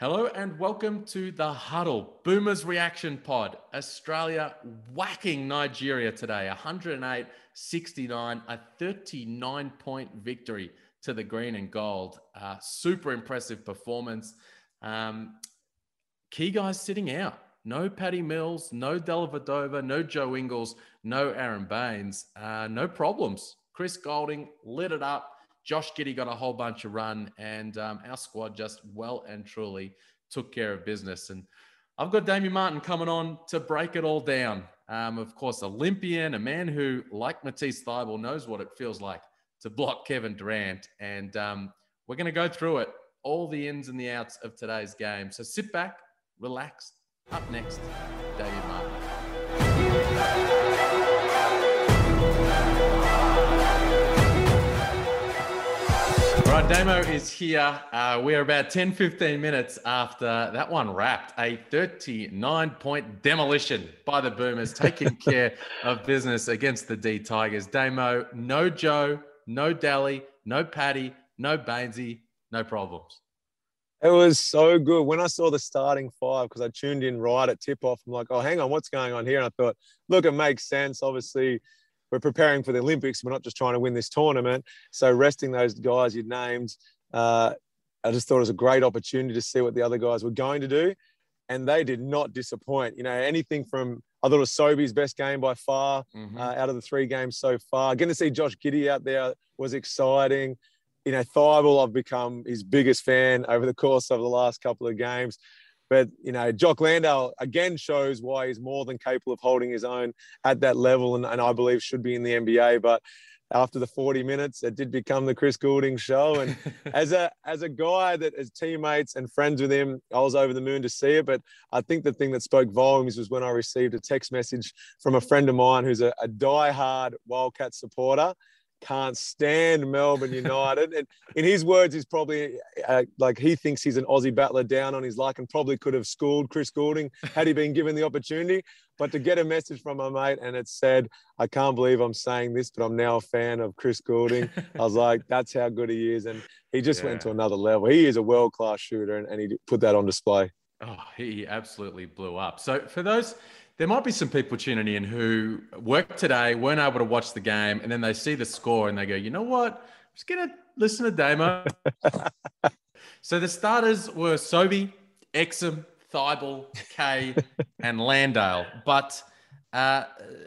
Hello and welcome to the Huddle Boomers Reaction Pod. Australia whacking Nigeria today, 108 69, a 39 point victory to the green and gold. Uh, super impressive performance. Um, key guys sitting out. No Paddy Mills, no Dellavedova, no Joe Ingles, no Aron Baynes. Uh, no problems. Chris Goulding lit it up Josh Giddey got a whole bunch of run, and um, our squad just well and truly took care of business. And I've got Damian Martin coming on to break it all down. Um, of course, Olympian, a man who, like Matisse Thybulle, knows what it feels like to block Kevin Durant. And um, we're going to go through it, all the ins and the outs of today's game. So sit back, relax. Up next, Damian Martin. Right, Damo is here. Uh, we're about 10, 15 minutes after that one wrapped. A 39 point demolition by the Boomers, taking care of business against the D Tigers. Damo, no Joe, no Dally, no Paddy, no Bainesy, no problems. It was so good. When I saw the starting five, because I tuned in right at tip off, I'm like, oh, hang on, what's going on here? And I thought, look, it makes sense. Obviously, we're preparing for the Olympics. We're not just trying to win this tournament. So resting those guys you named, uh, I just thought it was a great opportunity to see what the other guys were going to do, and they did not disappoint. You know, anything from I thought it was Sobey's best game by far mm-hmm. uh, out of the three games so far. Getting to see Josh Giddey out there was exciting. You know, Thybulle, I've become his biggest fan over the course of the last couple of games. But you know, Jock Landale again shows why he's more than capable of holding his own at that level, and, and I believe should be in the NBA. But after the 40 minutes, it did become the Chris Goulding show. And as a as a guy that as teammates and friends with him, I was over the moon to see it. But I think the thing that spoke volumes was when I received a text message from a friend of mine who's a, a die-hard Wildcat supporter can't stand Melbourne United. and in his words, he's probably uh, like he thinks he's an Aussie battler down on his luck and probably could have schooled Chris Goulding had he been given the opportunity. But to get a message from my mate and it said, I can't believe I'm saying this, but I'm now a fan of Chris Goulding. I was like, that's how good he is. And he just yeah. went to another level. He is a world class shooter and, and he put that on display. Oh, he absolutely blew up. So for those there might be some people tuning in who worked today, weren't able to watch the game, and then they see the score and they go, you know what? I'm just going to listen to Damo. so the starters were Sobey, Exum, Thybulle, Kay, and Landale. But uh,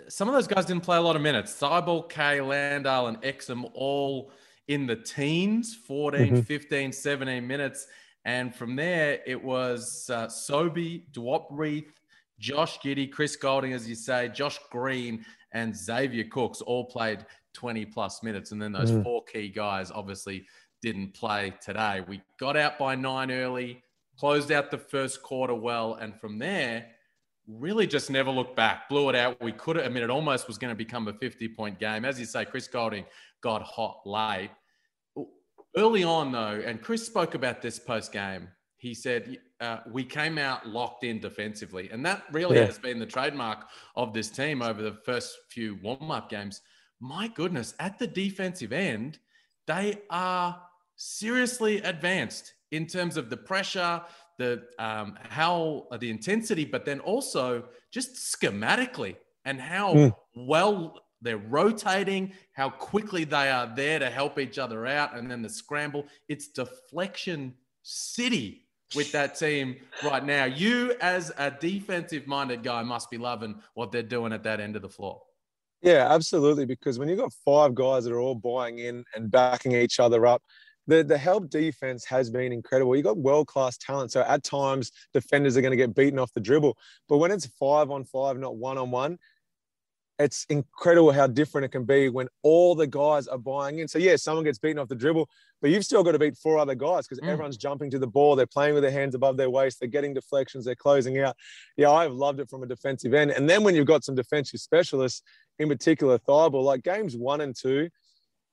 some of those guys didn't play a lot of minutes. Thybulle, Kay, Landale, and Exum all in the teens 14, mm-hmm. 15, 17 minutes. And from there, it was uh, Sobey, Duop Reath, Josh Giddey, Chris Goulding, as you say, Josh Green, and Xavier Cooks all played 20 plus minutes. And then those mm. four key guys obviously didn't play today. We got out by nine early, closed out the first quarter well. And from there, really just never looked back, blew it out. We could have, I mean, it almost was going to become a 50 point game. As you say, Chris Goulding got hot late. Early on, though, and Chris spoke about this post game, he said, uh, we came out locked in defensively. And that really yeah. has been the trademark of this team over the first few warm up games. My goodness, at the defensive end, they are seriously advanced in terms of the pressure, the um, how uh, the intensity, but then also just schematically and how mm. well they're rotating, how quickly they are there to help each other out, and then the scramble. It's deflection city with that team right now. You, as a defensive minded guy, must be loving what they're doing at that end of the floor. Yeah, absolutely. Because when you've got five guys that are all buying in and backing each other up, the, the help defense has been incredible. You've got world class talent. So at times, defenders are going to get beaten off the dribble. But when it's five on five, not one on one, it's incredible how different it can be when all the guys are buying in. So yeah, someone gets beaten off the dribble, but you've still got to beat four other guys because mm. everyone's jumping to the ball. They're playing with their hands above their waist. They're getting deflections. They're closing out. Yeah, I've loved it from a defensive end. And then when you've got some defensive specialists, in particular Thybulle, like games one and two,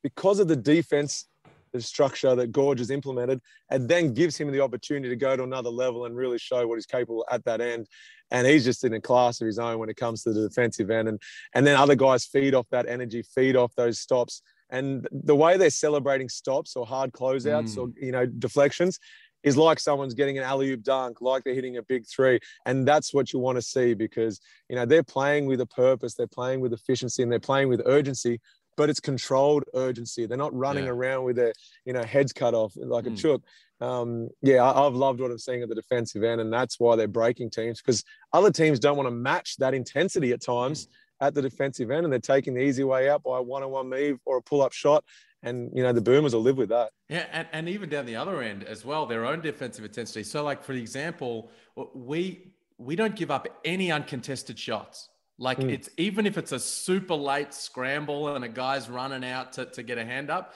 because of the defense the structure that Goorj has implemented, and then gives him the opportunity to go to another level and really show what he's capable at that end. And he's just in a class of his own when it comes to the defensive end. And, and then other guys feed off that energy, feed off those stops. And the way they're celebrating stops or hard closeouts mm. or, you know, deflections, is like someone's getting an alley oop dunk, like they're hitting a big three. And that's what you want to see because, you know, they're playing with a purpose, they're playing with efficiency, and they're playing with urgency, but it's controlled urgency. They're not running yeah. around with their, you know, heads cut off like mm. a chook. Um, yeah, I, have loved what I'm seeing at the defensive end, and that's why they're breaking teams because other teams don't want to match that intensity at times. Mm at the defensive end and they're taking the easy way out by a one-on-one move or a pull-up shot and you know the boomers will live with that. Yeah and, and even down the other end as well their own defensive intensity. So like for example we we don't give up any uncontested shots. Like mm. it's even if it's a super late scramble and a guy's running out to, to get a hand up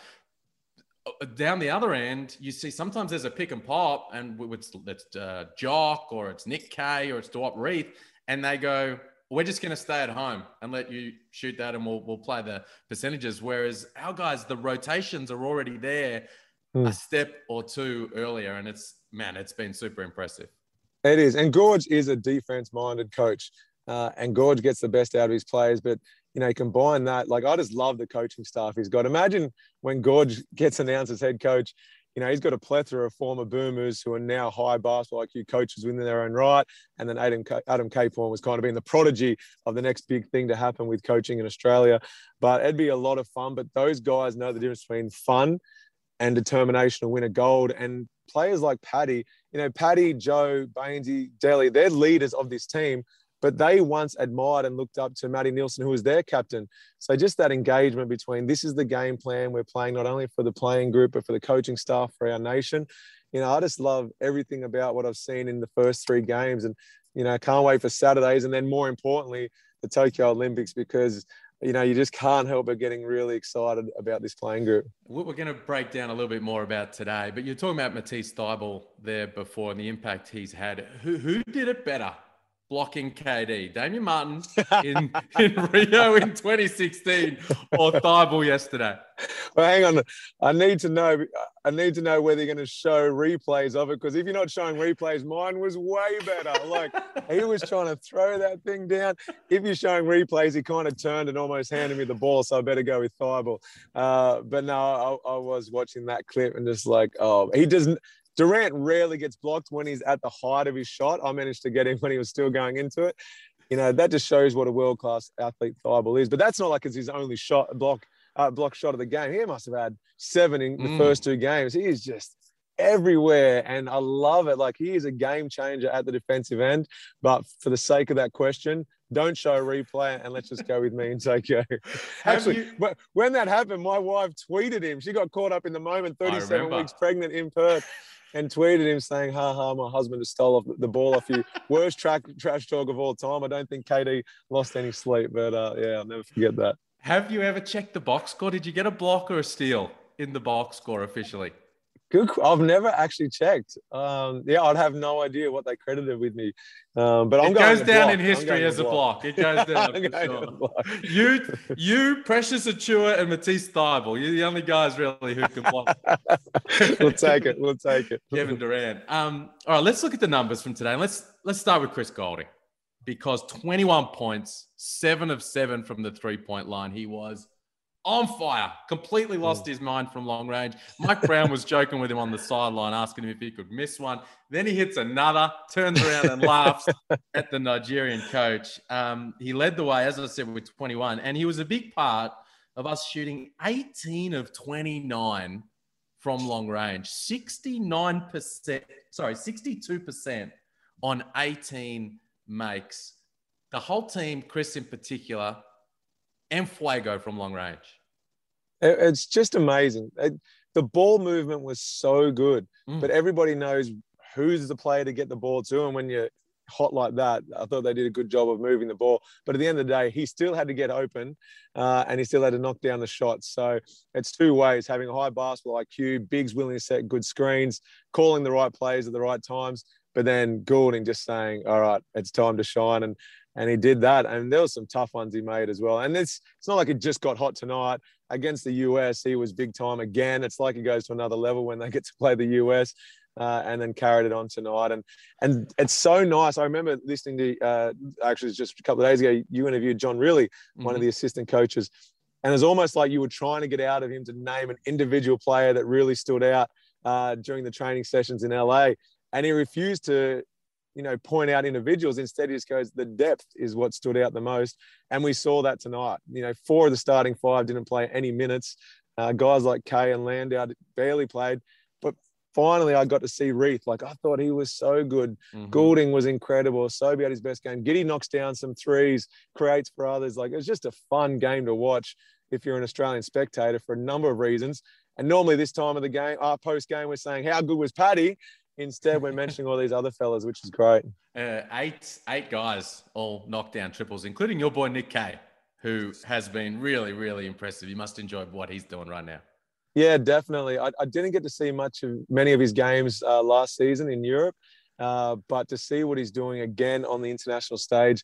down the other end, you see sometimes there's a pick and pop, and it's, it's uh, Jock or it's Nick Kay or it's Duop Reath, and they go, we're just going to stay at home and let you shoot that and we'll, we'll play the percentages. Whereas our guys, the rotations are already there mm. a step or two earlier. And it's, man, it's been super impressive. It is. And Goorj is a defense minded coach. Uh, and Goorj gets the best out of his players. But, you know, combine that, like, I just love the coaching staff he's got. Imagine when Goorj gets announced as head coach, you know, he's got a plethora of former boomers who are now high basketball IQ coaches within their own right. And then Adam, Adam Caporn was kind of being the prodigy of the next big thing to happen with coaching in Australia. But it'd be a lot of fun. But those guys know the difference between fun and determination to win a gold. And players like Paddy, you know, Paddy, Joe, Bainesy, Daly, they're leaders of this team but they once admired and looked up to Matty Nielsen, who was their captain. So just that engagement between this is the game plan we're playing not only for the playing group but for the coaching staff for our nation. You know, I just love everything about what I've seen in the first three games, and you know, can't wait for Saturdays, and then more importantly, the Tokyo Olympics because you know, you just can't help but getting really excited about this playing group. We're going to break down a little bit more about today, but you're talking about Matisse Thybulle there before and the impact he's had. Who, who did it better? Blocking KD. Damian Martin in, in Rio in 2016 or Thybulle yesterday? Well, hang on. I need to know. I need to know whether you're going to show replays of it because if you're not showing replays, mine was way better. Like he was trying to throw that thing down. If you're showing replays, he kind of turned and almost handed me the ball, so I better go with Thybulle. Uh, but no, I, I was watching that clip and just like, oh, he doesn't. Durant rarely gets blocked when he's at the height of his shot. I managed to get him when he was still going into it. You know, that just shows what a world class athlete Thybulle is. But that's not like it's his only shot block uh, block shot of the game. He must have had seven in the mm. first two games. He is just everywhere, and I love it. Like he is a game changer at the defensive end. But for the sake of that question, don't show a replay and let's just go with me in Tokyo. Actually, you... when that happened, my wife tweeted him. She got caught up in the moment, 37 weeks pregnant in Perth and tweeted him saying, "Ha ha, my husband has stole off the ball off you." Worst track, trash talk of all time. I don't think KD lost any sleep, but uh, yeah, I'll never forget that. Have you ever checked the box score? Did you get a block or a steal in the box score officially? Good. I've never actually checked. Um, yeah, I'd have no idea what they credited with me. Um, but I'm it going goes down in history as a block. block. It goes down for sure. You, you, Precious Achiuwa, and Matisse Thybulle. You're the only guys really who can block. we'll take it. We'll take it. Kevin Durant. Um, all right, let's look at the numbers from today. Let's let's start with Chris Goulding because 21 points, seven of seven from the three point line. He was on fire, completely lost mm. his mind from long range. Mike Brown was joking with him on the sideline, asking him if he could miss one. Then he hits another, turns around and laughs at the Nigerian coach. Um, he led the way, as I said, with 21, and he was a big part of us shooting 18 of 29 from long range, 69%, sorry, 62% on 18 makes. The whole team, Chris in particular, and Fuego from long range. It's just amazing. The ball movement was so good, mm. but everybody knows who's the player to get the ball to. And when you're hot like that, I thought they did a good job of moving the ball. But at the end of the day, he still had to get open uh, and he still had to knock down the shots. So it's two ways having a high basketball IQ, Biggs willing to set good screens, calling the right plays at the right times. But then Goulding just saying, all right, it's time to shine. And and he did that. And there were some tough ones he made as well. And it's it's not like it just got hot tonight against the US. He was big time again. It's like he goes to another level when they get to play the US. Uh, and then carried it on tonight, and and it's so nice. I remember listening to uh, actually just a couple of days ago. You interviewed John Rillie, mm-hmm. one of mm-hmm. the assistant coaches, and it's almost like you were trying to get out of him to name an individual player that really stood out uh, during the training sessions in LA, and he refused to, you know, point out individuals. Instead, he just goes, the depth is what stood out the most, and we saw that tonight. You know, four of the starting five didn't play any minutes. Uh, guys like Kay and Landale barely played, but finally I got to see Reath. Like I thought he was so good. Mm-hmm. Goulding was incredible. Sobey had his best game. Giddey knocks down some threes, creates for others. Like it was just a fun game to watch if you're an Australian spectator for a number of reasons. And normally this time of the game, our post game, we're saying how good was Paddy. Instead, we're mentioning all these other fellas, which is great. Uh, eight eight guys all knocked down triples, including your boy Nick Kay, who has been really really impressive. You must enjoy what he's doing right now. Yeah, definitely. I, I didn't get to see much of many of his games uh, last season in Europe, uh, but to see what he's doing again on the international stage,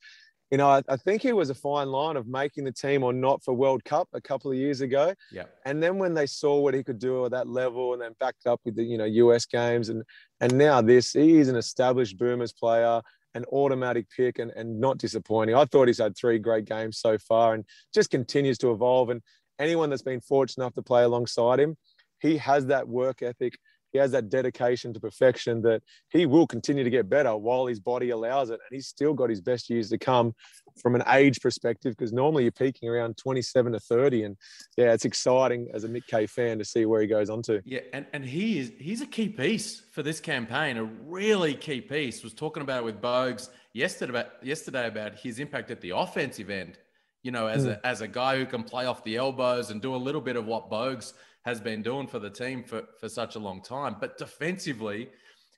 you know, I, I, think he was a fine line of making the team or not for World Cup a couple of years ago. Yeah. And then when they saw what he could do at that level, and then backed up with the you know US games, and and now this, he is an established Boomers player, an automatic pick, and and not disappointing. I thought he's had three great games so far, and just continues to evolve. And anyone that's been fortunate enough to play alongside him, he has that work ethic he has that dedication to perfection that he will continue to get better while his body allows it. And he's still got his best years to come from an age perspective because normally you're peaking around 27 to 30. And yeah, it's exciting as a Nick Kay fan to see where he goes on to. Yeah, and, and he is he's a key piece for this campaign, a really key piece. Was talking about it with Bogues yesterday about yesterday about his impact at the offensive end. You know, as mm. a as a guy who can play off the elbows and do a little bit of what Bogues – has been doing for the team for, for such a long time. But defensively,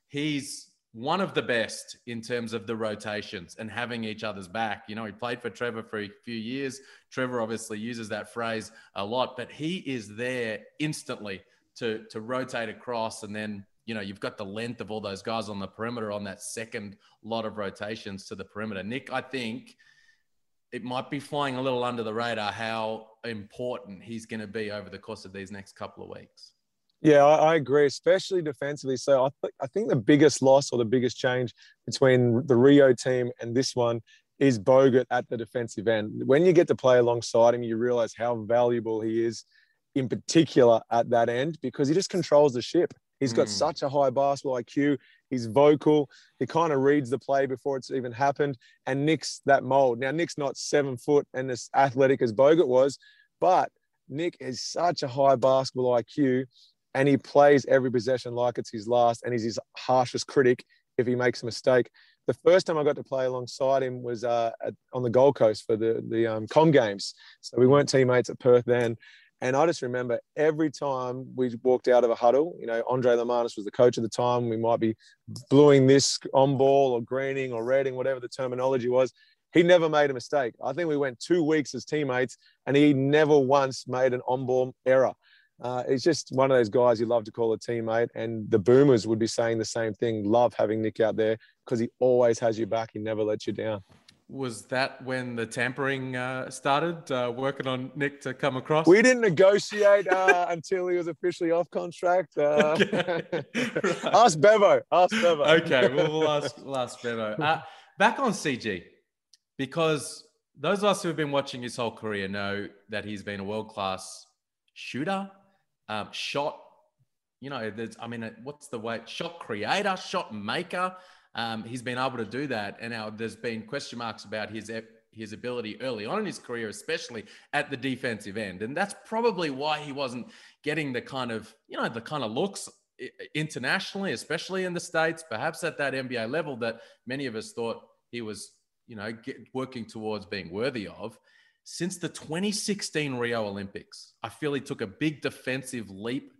he's one of the best in terms of the rotations and having each other's back. You know, he played for Trevor for a few years. Trevor obviously uses that phrase a lot, but he is there instantly to to rotate across and then you know you've got the length of all those guys on the perimeter on that second lot of rotations to the perimeter. Nick, I think it might be flying a little under the radar how important he's going to be over the course of these next couple of weeks. Yeah, I, I agree, especially defensively. So I, th- I think the biggest loss or the biggest change between the Rio team and this one is Bogut at the defensive end. When you get to play alongside him, you realize how valuable he is, in particular at that end, because he just controls the ship. He's got mm. such a high basketball IQ. He's vocal. He kind of reads the play before it's even happened. And Nick's that mold. Now, Nick's not seven foot and as athletic as Bogut was, but Nick is such a high basketball IQ and he plays every possession like it's his last and he's his harshest critic if he makes a mistake. The first time I got to play alongside him was uh, at, on the Gold Coast for the, the um, Com Games. So we weren't teammates at Perth then. And I just remember every time we walked out of a huddle, you know, Andre Lemanis was the coach at the time. We might be bluing this on ball or greening or reading, whatever the terminology was. He never made a mistake. I think we went two weeks as teammates and he never once made an on ball error. Uh, he's just one of those guys you love to call a teammate. And the Boomers would be saying the same thing. Love having Nick out there because he always has you back. He never lets you down was that when the tampering uh, started, uh, working on Nick to come across? We didn't negotiate uh, until he was officially off contract. Uh, okay. right. Ask Bevo. Ask Bevo. Okay, well, we'll ask, we'll ask Bevo. Uh, back on CG, because those of us who have been watching his whole career know that he's been a world class shooter, um, shot. You know, there's, I mean, what's the way? Shot creator, shot maker um, he's been able to do that. And now there's been question marks about his his ability early on in his career, especially at the defensive end, and that's probably why he wasn't getting the kind of you know the kind of looks internationally, especially in the states, perhaps at that NBA level that many of us thought he was you know get, working towards being worthy of. Since the 2016 Rio Olympics, I feel he took a big defensive leap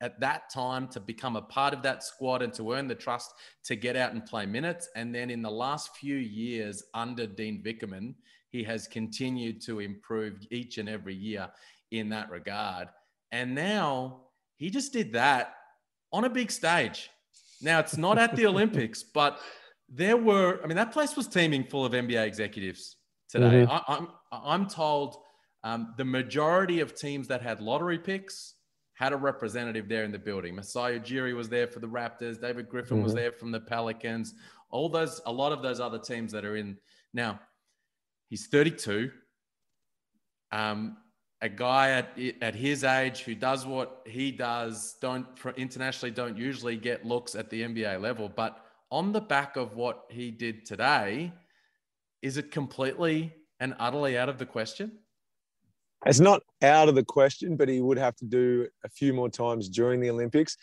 at that time to become a part of that squad and to earn the trust to get out and play minutes. And then in the last few years under Dean Vickerman, he has continued to improve each and every year in that regard. And now he just did that on a big stage. Now it's not at the Olympics, but there were, I mean, that place was teeming full of NBA executives today. Mm-hmm. I, am I'm, I'm told um, the majority of teams that had lottery picks had a representative there in the building. Masai Ujiri was there for the Raptors. David Griffin mm-hmm. was there from the Pelicans. All those, a lot of those other teams that are in now. He's 32. Um, a guy at at his age who does what he does don't internationally don't usually get looks at the NBA level, but on the back of what he did today, is it completely and utterly out of the question? It's not out of the question, but he would have to do a few more times during the Olympics.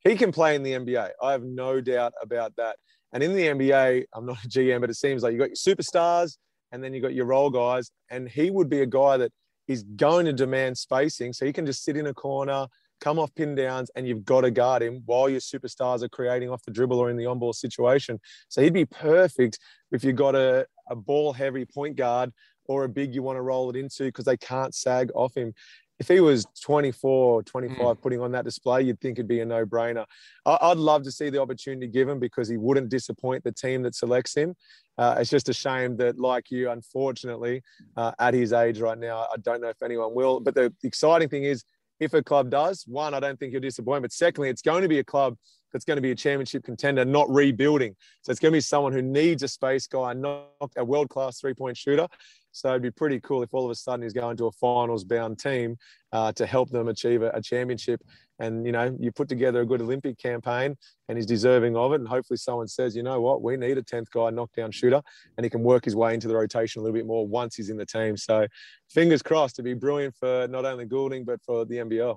He can play in the NBA. I have no doubt about that. And in the NBA, I'm not a GM, but it seems like you got your superstars and then you got your role guys. And he would be a guy that is going to demand spacing. So he can just sit in a corner, come off pin downs, and you've got to guard him while your superstars are creating off the dribble or in the on ball situation. So he'd be perfect if you've got a, a ball heavy point guard or a big you want to roll it into because they can't sag off him. If he was 24, 25 mm. putting on that display, you'd think it'd be a no brainer. I'd love to see the opportunity given because he wouldn't disappoint the team that selects him. Uh, it's just a shame that, like you, unfortunately, uh, at his age right now, I don't know if anyone will. But the exciting thing is, if a club does, one, I don't think he'll disappoint. But secondly, it's going to be a club that's going to be a championship contender, not rebuilding. So it's going to be someone who needs a space guy, not a world class three point shooter. So it'd be pretty cool if all of a sudden he's going to a finals bound team uh, to help them achieve a, a, championship. And, you know, you put together a good Olympic campaign and he's deserving of it. And hopefully someone says, you know what, we need a 10th guy knockdown shooter and he can work his way into the rotation a little bit more once he's in the team. So fingers crossed to be brilliant for not only Goulding, but for the NBL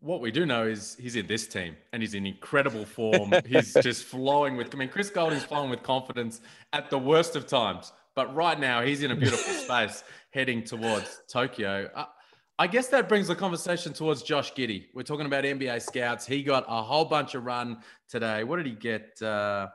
what we do know is he's in this team and he's in incredible form. he's just flowing with, I mean, Chris Goulding's flowing with confidence at the worst of times. But right now, he's in a beautiful space heading towards Tokyo. Uh, I guess that brings the conversation towards Josh Giddey. We're talking about NBA scouts. He got a whole bunch of run today. What did he get? Uh,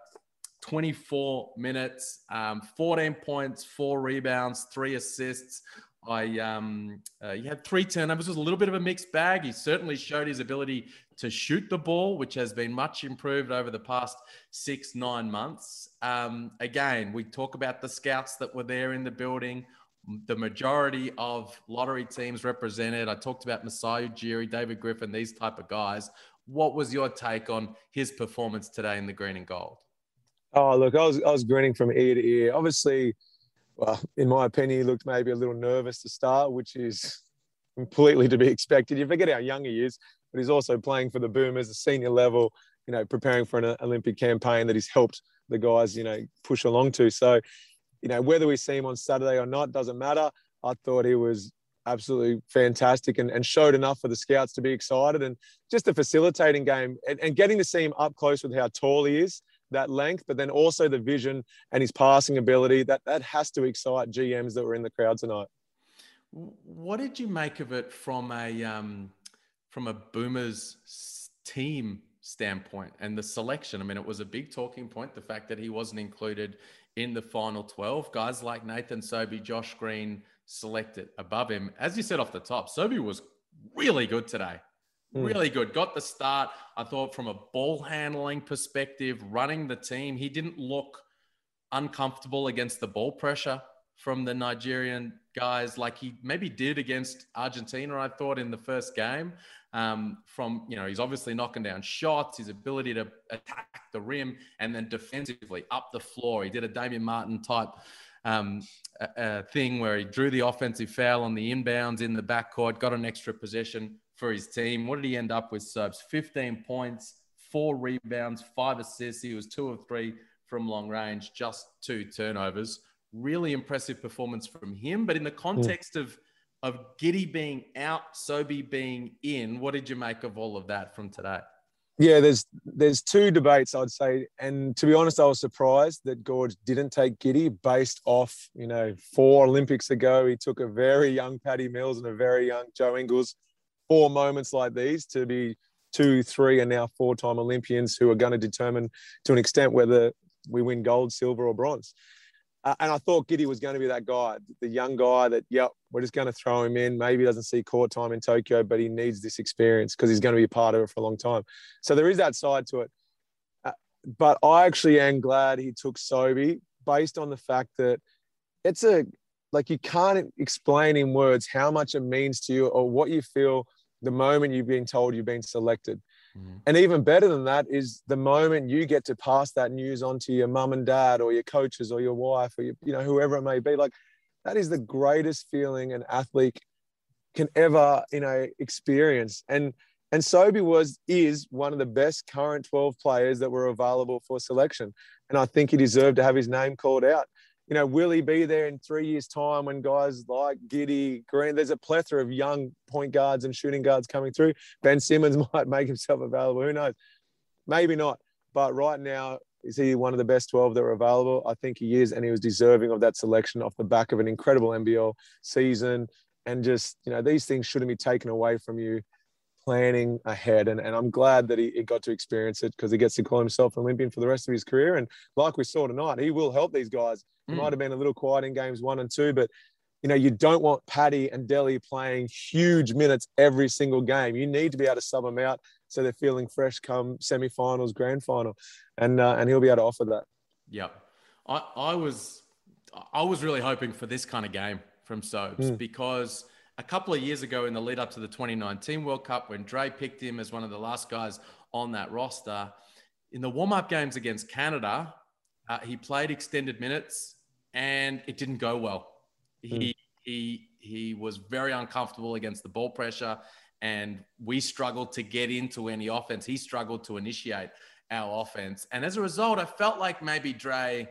24 minutes, um, 14 points, four rebounds, three assists. I um, uh, he had three turnovers. It was a little bit of a mixed bag. He certainly showed his ability to shoot the ball, which has been much improved over the past six nine months. Um, again, we talk about the scouts that were there in the building. The majority of lottery teams represented. I talked about Masai Ujiri, David Griffin, these type of guys. What was your take on his performance today in the green and gold? Oh, look, I was I was grinning from ear to ear. Obviously well, in my opinion, he looked maybe a little nervous to start, which is completely to be expected. You forget how young he is, but he's also playing for the Boomers, a senior level, you know, preparing for an Olympic campaign that he's helped the guys, you know, push along to. So, you know, whether we see him on Saturday or not doesn't matter. I thought he was absolutely fantastic and, and showed enough for the scouts to be excited and just a facilitating game and, and getting to see him up close with how tall he is that length, but then also the vision and his passing ability. That that has to excite GMs that were in the crowd tonight. What did you make of it from a um, from a Boomers team standpoint and the selection? I mean, it was a big talking point. The fact that he wasn't included in the final twelve, guys like Nathan Sobey, Josh Green selected above him. As you said off the top, Sobey was really good today. Mm. Really good. Got the start. I thought from a ball handling perspective, running the team, he didn't look uncomfortable against the ball pressure from the Nigerian guys like he maybe did against Argentina, I thought, in the first game. Um, from, you know, he's obviously knocking down shots, his ability to attack the rim, and then defensively up the floor. He did a Damian Martin type um, thing where he drew the offensive foul on the inbounds in the backcourt, got an extra possession for his team. What did he end up with, Subs? 15 points, four rebounds, five assists. He was two of three from long range, just two turnovers. Really impressive performance from him. But in the hmm. context of of Giddey being out, Sobey being in, what did you make of all of that from today? Yeah, there's there's two debates I'd say, and to be honest, I was surprised that Goorj didn't take Giddey based off you know four Olympics ago. He took a very young Paddy Mills and a very young Joe Ingles four moments like these to be two, three, and now four-time Olympians who are going to determine to an extent whether we win gold, silver, or bronze. Uh, and I thought Giddey was going to be that guy, the young guy that, yep, we're just going to throw him in. Maybe he doesn't see court time in Tokyo, but he needs this experience because he's going to be a part of it for a long time. So there is that side to it. Uh, but I actually am glad he took Sobey based on the fact that it's a, like you can't explain in words how much it means to you or what you feel – the moment you've been told you've been selected. Mm-hmm. And even better than that is the moment you get to pass that news on to your mum and dad or your coaches or your wife or your, you know whoever it may be. Like that is the greatest feeling an athlete can ever, you know, experience. And and Sobey was is one of the best current 12 players that were available for selection. And I think he deserved to have his name called out. You know, will he be there in three years' time when guys like Giddey, Green, there's a plethora of young point guards and shooting guards coming through. Ben Simmons might make himself available. Who knows? Maybe not. But right now, is he one of the best 12 that were available? I think he is. And he was deserving of that selection off the back of an incredible NBL season. And just, you know, these things shouldn't be taken away from you planning ahead. And, and I'm glad that he, he got to experience it because he gets to call himself an Olympian for the rest of his career. And like we saw tonight, he will help these guys. He mm. might have been a little quiet in games one and two, but you know, you don't want Paddy and Delly playing huge minutes every single game. You need to be able to sub them out so they're feeling fresh come semi-finals, grand final, and uh, and he'll be able to offer that. Yep, I, I was I was really hoping for this kind of game from Sobes mm. because a couple of years ago in the lead up to the 2019 World Cup, when Dre picked him as one of the last guys on that roster, in the warm up games against Canada, uh, he played extended minutes and it didn't go well. He, mm. he, he was very uncomfortable against the ball pressure and we struggled to get into any offense. He struggled to initiate our offense. And as a result, I felt like maybe Dre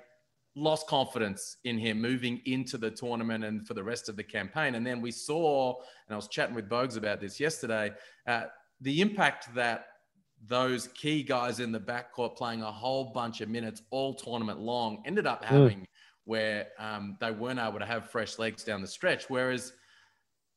lost confidence in him moving into the tournament and for the rest of the campaign. And then we saw, and I was chatting with Bogues about this yesterday, uh, the impact that those key guys in the backcourt playing a whole bunch of minutes all tournament long ended up hmm. having mm. where um, they weren't able to have fresh legs down the stretch. Whereas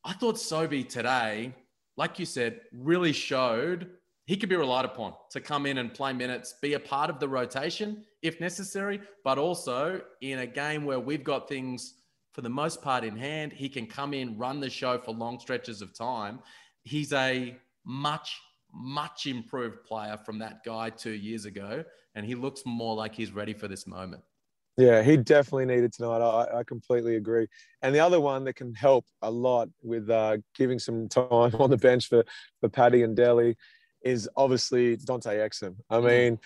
I thought Sobey today, like you said, really showed he could be relied upon to come in and play minutes, be a part of the rotation if necessary, but also in a game where we've got things for the most part in hand, he can come in, run the show for long stretches of time. He's a much, much improved player from that guy two years ago, and he looks more like he's ready for this moment. Yeah, he definitely needed tonight. I, I completely agree. And the other one that can help a lot with uh, giving some time on the bench for, for Paddy and Delly is obviously Dante Exum. I mean,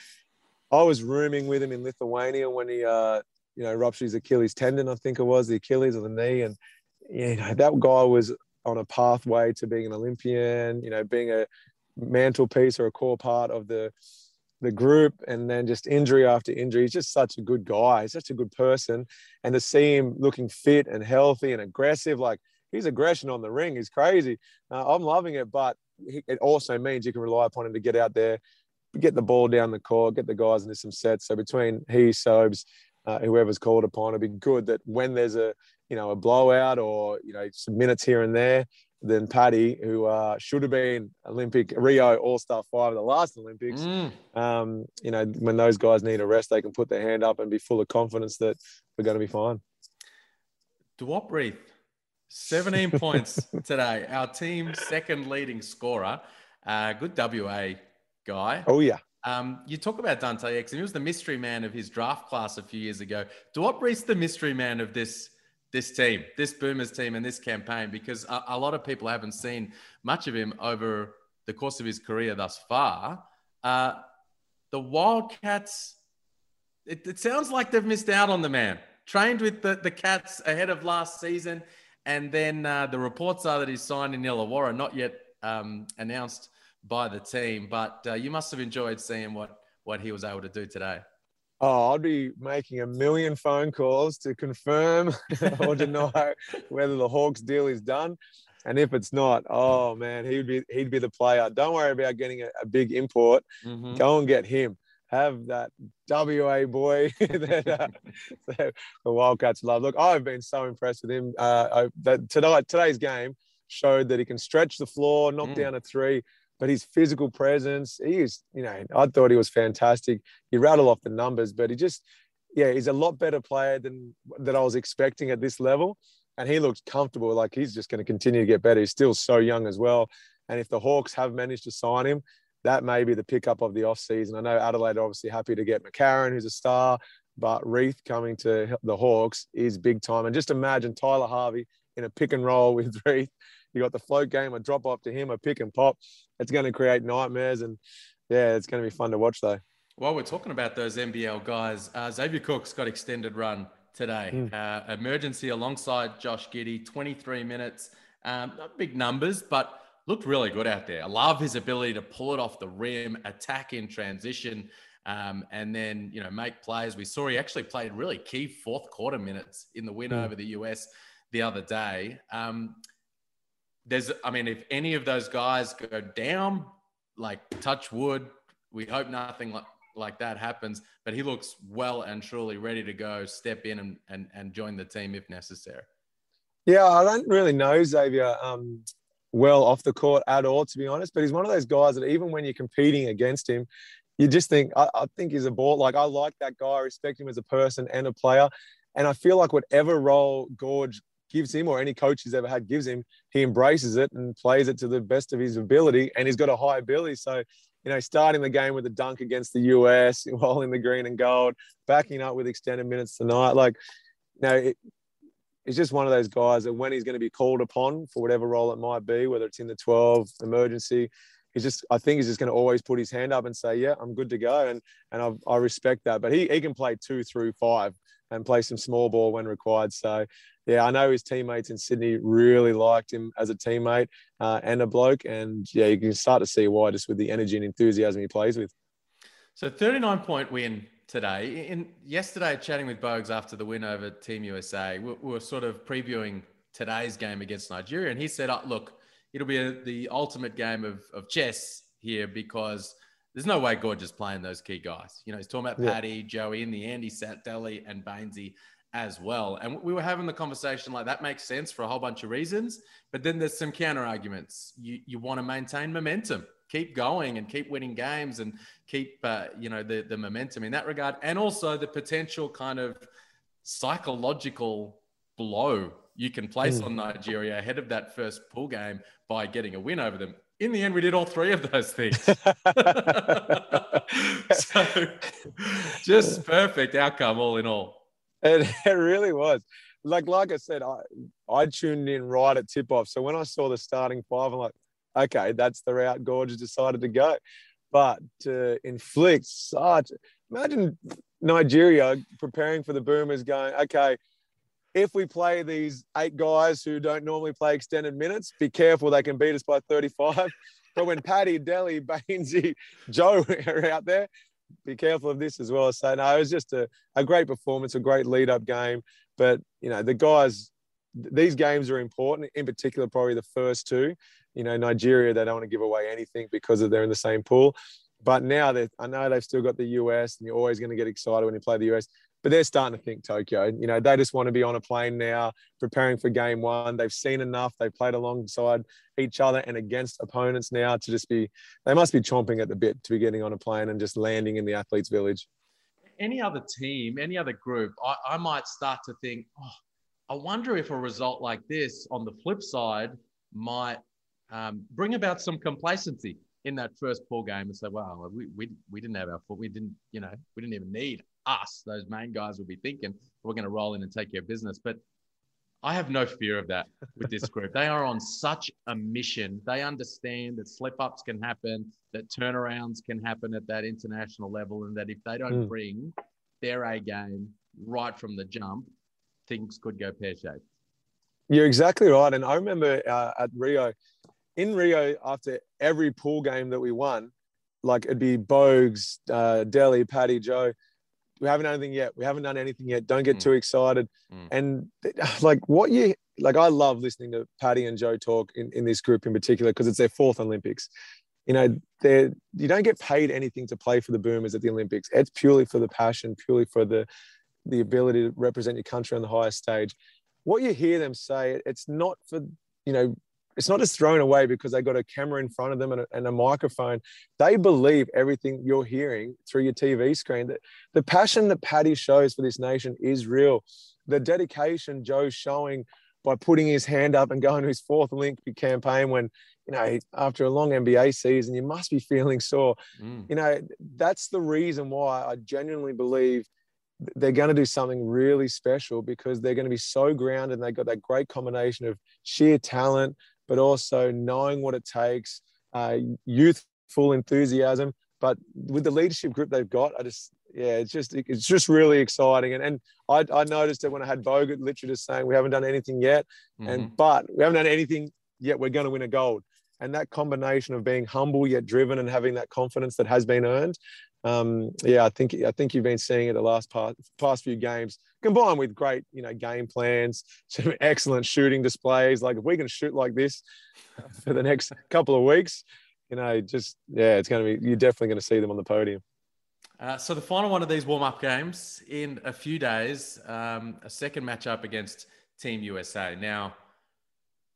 I was rooming with him in Lithuania when he, uh, you know, ruptured his Achilles tendon, I think it was, the Achilles or the knee. And, you know, that guy was on a pathway to being an Olympian, you know, being a mantelpiece or a core part of the the group and then just injury after injury. He's just such a good guy. He's such a good person. And to see him looking fit and healthy and aggressive, like his aggression on the ring is crazy. Uh, I'm loving it, but it also means you can rely upon him to get out there, get the ball down the court, get the guys into some sets. So between he, Sobes, uh, whoever's called upon, it'd be good that when there's a you know a blowout or you know some minutes here and there, then Paddy, who uh, should have been Olympic Rio All Star Five, of the last Olympics, mm. um, you know when those guys need a rest, they can put their hand up and be full of confidence that we're going to be fine. Duop Reath 17 points today. Our team's second leading scorer. Uh, good WA guy. Oh, yeah. Um, you talk about Dante X, and he was the mystery man of his draft class a few years ago. Duop Reath's the mystery man of this this team, this Boomers team, and this campaign because a, a, lot of people haven't seen much of him over the course of his career thus far. Uh, the Wildcats, it, it sounds like they've missed out on the man. Trained with the, the Cats ahead of last season. And then uh, the reports are that he's signed in Illawarra, not yet um, announced by the team. But uh, you must have enjoyed seeing what what he was able to do today. Oh, I'd be making a million phone calls to confirm or deny whether the Hawks deal is done. And if it's not, oh man, he'd be he'd be the player. Don't worry about getting a, a big import. Mm-hmm. Go and get him have that WA boy that, uh, that, the Wildcats love. Look, I've been so impressed with him. Uh, I, that tonight, today's game showed that he can stretch the floor, knock mm. down a three, but his physical presence, he is, you know, I thought he was fantastic. He rattled off the numbers, but he just, yeah, he's a lot better player than that I was expecting at this level. And he looks comfortable, like he's just going to continue to get better. He's still so young as well. And if the Hawks have managed to sign him, that may be the pickup of the off season. I know Adelaide are obviously happy to get McCarron, who's a star, but Reath coming to the Hawks is big time. And just imagine Tyler Harvey in a pick and roll with Reath. You got the float game, a drop off to him, a pick and pop. It's going to create nightmares, and yeah, it's going to be fun to watch though. While we're talking about those NBL guys, uh, Xavier Cooks got extended run today. Mm. Uh, emergency alongside Josh Giddey, 23 minutes. Um, not big numbers, but looked really good out there. I love his ability to pull it off the rim, attack in transition, um, and then you know make plays. We saw he actually played really key fourth quarter minutes in the win mm. over the US the other day. Um, there's, I mean, if any of those guys go down, like touch wood, we hope nothing like, like that happens. But he looks well and truly ready to go, step in and, and, and join the team if necessary. Yeah, I don't really know Xavier um, well off the court at all, to be honest. But he's one of those guys that even when you're competing against him, you just think, I, I think he's a ball. Like, I like that guy. I respect him as a person and a player. And I feel like whatever role Goorj gives him or any coach he's ever had gives him, he embraces it and plays it to the best of his ability. And he's got a high ability. So, you know, starting the game with a dunk against the US while in the green and gold, backing up with extended minutes tonight. Like, you know, it, he's just one of those guys that when he's going to be called upon for whatever role it might be, whether it's in the 12 emergency, he's just, I think he's just going to always put his hand up and say, yeah, I'm good to go. And, and I, I respect that, but he, he can play two through five and play some small ball when required. So yeah, I know his teammates in Sydney really liked him as a teammate uh, and a bloke. And yeah, you can start to see why just with the energy and enthusiasm he plays with. So 39 point win today. In yesterday, chatting with Bogues after the win over Team USA, we, we were sort of previewing today's game against Nigeria, and he said, oh, "Look, it'll be a, the ultimate game of, of chess here because." There's no way Gorgeous playing those key guys. You know, he's talking about yeah. Paddy, Joey. In the end, he sat and Baynesy as well. And we were having the conversation like that makes sense for a whole bunch of reasons. But then there's some counter arguments. You you want to maintain momentum, keep going, and keep winning games, and keep uh, you know the the momentum in that regard, and also the potential kind of psychological blow you can place mm. on Nigeria ahead of that first pool game by getting a win over them. In the end, we did all three of those things. so, just perfect outcome, all in all. It, it really was. Like like I said, I I tuned in right at tip off. So when I saw the starting five, I'm like, okay, that's the route Goorj decided to go. But to inflict such imagine Nigeria preparing for the Boomers going, okay, if we play these eight guys who don't normally play extended minutes, be careful, they can beat us by 35. but when Paddy, Delly, Baynesy, Joe are out there, be careful of this as well. So no, it was just a, a great performance, a great lead up game. But you know, the guys, these games are important, in particular, probably the first two. You know, Nigeria, they don't want to give away anything because they're in the same pool. But now that I know they've still got the US, and you're always going to get excited when you play the US but they're starting to think Tokyo. You know, they just want to be on a plane now, preparing for game one. They've seen enough. They've played alongside each other and against opponents now to just be, they must be chomping at the bit to be getting on a plane and just landing in the athletes' village. Any other team, any other group, I, I might start to think, oh, I wonder if a result like this on the flip side might um, bring about some complacency in that first pool game and say, well, we, we, we didn't have our foot. We didn't, you know, we didn't even need us, those main guys, will be thinking we're going to roll in and take care of business. But I have no fear of that with this group. they are on such a mission. They understand that slip ups can happen, that turnarounds can happen at that international level, and that if they don't mm. bring their A game right from the jump, things could go pear shaped. You're exactly right. And I remember uh, at Rio, in Rio, after every pool game that we won, like it'd be Bogues, uh, Delly, Paddy, Joe we haven't done anything yet. We haven't done anything yet. Don't get mm. too excited. Mm. And like what you like, I love listening to Paddy and Joe talk in, in this group in particular because it's their fourth Olympics. You know, they you don't get paid anything to play for the Boomers at the Olympics. It's purely for the passion, purely for the the ability to represent your country on the highest stage. What you hear them say, it's not for you know it's not just thrown away because they got a camera in front of them and a, and a, microphone. They believe everything you're hearing through your TV screen. That the passion that Paddy shows for this nation is real. The dedication Joe's showing by putting his hand up and going to his fourth Olympic campaign when, you know, after a long NBA season, you must be feeling sore. Mm. You know, that's the reason why I genuinely believe they're going to do something really special because they're going to be so grounded and they've got that great combination of sheer talent, but also knowing what it takes, uh, youthful enthusiasm. But with the leadership group they've got, I just yeah, it's just it's just really exciting. And and I, I noticed that when I had Bogut literally just saying we haven't done anything yet, mm-hmm. and but we haven't done anything yet. We're going to win a gold. And that combination of being humble yet driven and having that confidence that has been earned, um, yeah, I think I think you've been seeing it the last past, past few games, combined with great you know game plans, some excellent shooting displays. Like if we can shoot like this for the next couple of weeks, you know, just yeah, it's going to be you're definitely going to see them on the podium. Uh, so the final one of these warm-up games in a few days, um, a second matchup against Team USA. Now,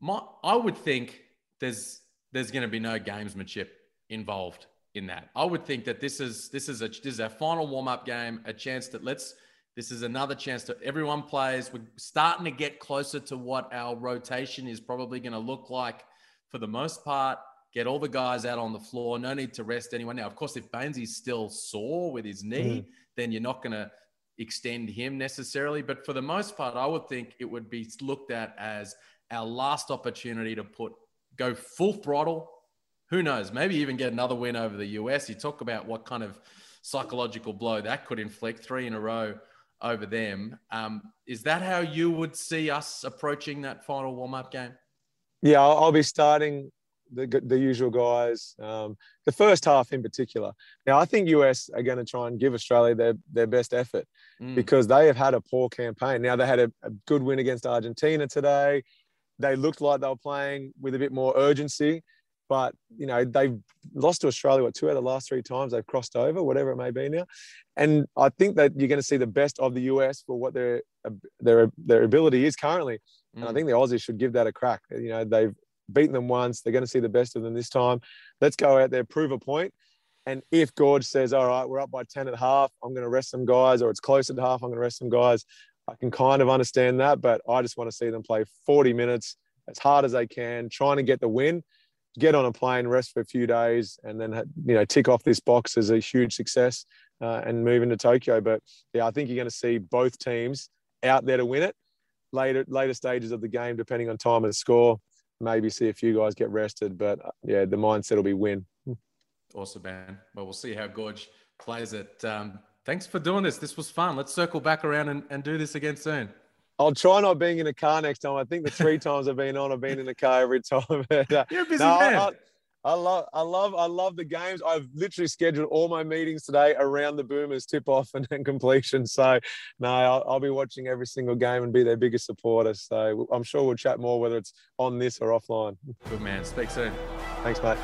my, I would think there's there's going to be no gamesmanship involved in that. I would think that this is this is a this is our final warm-up game, a chance that let's this is another chance that everyone plays. We're starting to get closer to what our rotation is probably going to look like for the most part get all the guys out on the floor. No need to rest anyone. Now, of course, if Baynesy's still sore with his knee, mm. then you're not going to extend him necessarily. But for the most part, I would think it would be looked at as our last opportunity to put go full throttle. Who knows? Maybe even get another win over the US. You talk about what kind of psychological blow that could inflict three in a row over them. Um, is that how you would see us approaching that final warm up game? Yeah, I'll be starting the, the usual guys. Um, the first half in particular. Now, I think US are going to try and give Australia their, their best effort mm. because they have had a poor campaign. Now, they had a, a, good win against Argentina today. They looked like they were playing with a bit more urgency, but you know they've lost to Australia. What two out of the last three times they've crossed over, whatever it may be now. And I think that you're going to see the best of the US for what their their their ability is currently. And I mm. think the Aussies should give that a crack. You know, they've beaten them once. They're going to see the best of them this time. Let's go out there, prove a point. And if Goorj says, all right, we're up by 10 at half, I'm going to rest some guys, or it's closer to half, I'm going to rest some guys, I can kind of understand that. But I just want to see them play 40 minutes as hard as they can, trying to get the win, get on a plane, rest for a few days, and then, you know, tick off this box as a huge success uh, and move into Tokyo. But yeah, I think you're going to see both teams out there to win it later later stages of the game, depending on time and score maybe see a few guys get rested. But uh, yeah, the mindset will be win. Awesome, man. Well, we'll see how Goorj plays it. Um, thanks for doing this. This was fun. Let's circle back around and, and do this again soon. I'll try not being in a car next time. I think the three times I've been on, I've been in a car every time. You're a busy no, man. I, I love, I love, I love the games. I've literally scheduled all my meetings today around the Boomers tip off and, and completion. So, no, I'll, I'll, be watching every single game and be their biggest supporter. So, I'm sure we'll chat more whether it's on this or offline. Good man. Speak soon. Thanks, mate.